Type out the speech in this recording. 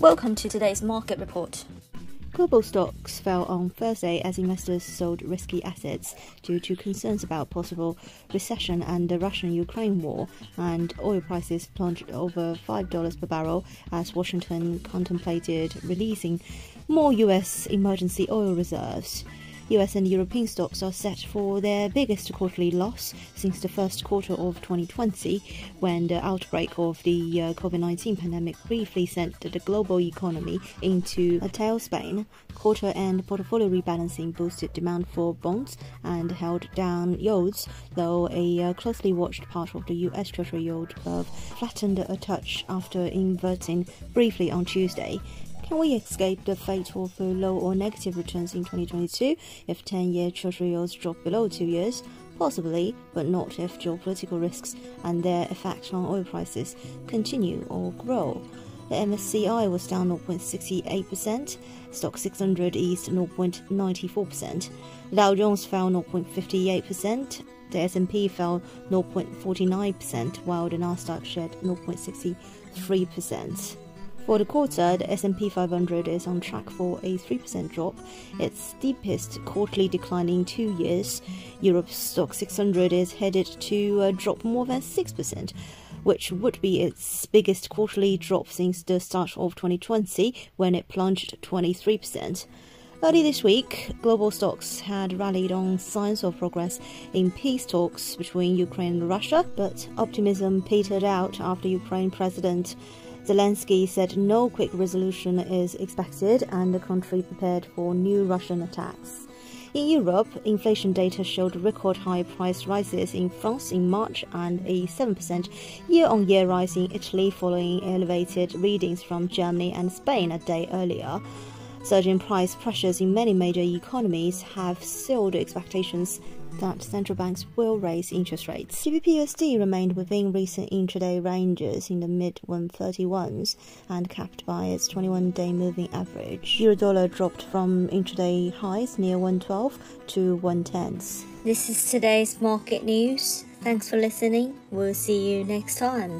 Welcome to today's market report. Global stocks fell on Thursday as investors sold risky assets due to concerns about possible recession and the Russian Ukraine war, and oil prices plunged over $5 per barrel as Washington contemplated releasing more U.S. emergency oil reserves. US and European stocks are set for their biggest quarterly loss since the first quarter of 2020, when the outbreak of the uh, COVID 19 pandemic briefly sent the global economy into a tailspin. Quarter end portfolio rebalancing boosted demand for bonds and held down yields, though a uh, closely watched part of the US Treasury yield curve flattened a touch after inverting briefly on Tuesday. Can we escape the fate of low or negative returns in 2022 if 10 year Treasury yields drop below 2 years? Possibly, but not if geopolitical risks and their effect on oil prices continue or grow. The MSCI was down 0.68%, Stoxx 600 eased 0.94%, the Dow Jones fell 0.58%, the S&P fell 0.49%, while the Nasdaq shed 0.63%. For the quarter, the S&P 500 is on track for a 3% drop, its steepest quarterly decline in two years. Europe's Stoxx 600 is headed to uh, drop more than 6%, which would be its biggest quarterly drop since the start of 2020, when it plunged 23%. Early this week, global stocks had rallied on signs of progress in peace talks between Ukraine and Russia, but optimism petered out after Ukraine President Zelensky said no quick resolution is expected and the country prepared for new Russian attacks. In Europe, inflation data showed record high price rises in France in March and a 7% year on year rise in Italy following elevated readings from Germany and Spain a day earlier. Surging price pressures in many major economies have sealed expectations that central banks will raise interest rates. GBPUSD remained within recent intraday ranges in the mid 131s and capped by its 21 day moving average. Euro dollar dropped from intraday highs near 112 to 110s. This is today's market news. Thanks for listening. We'll see you next time.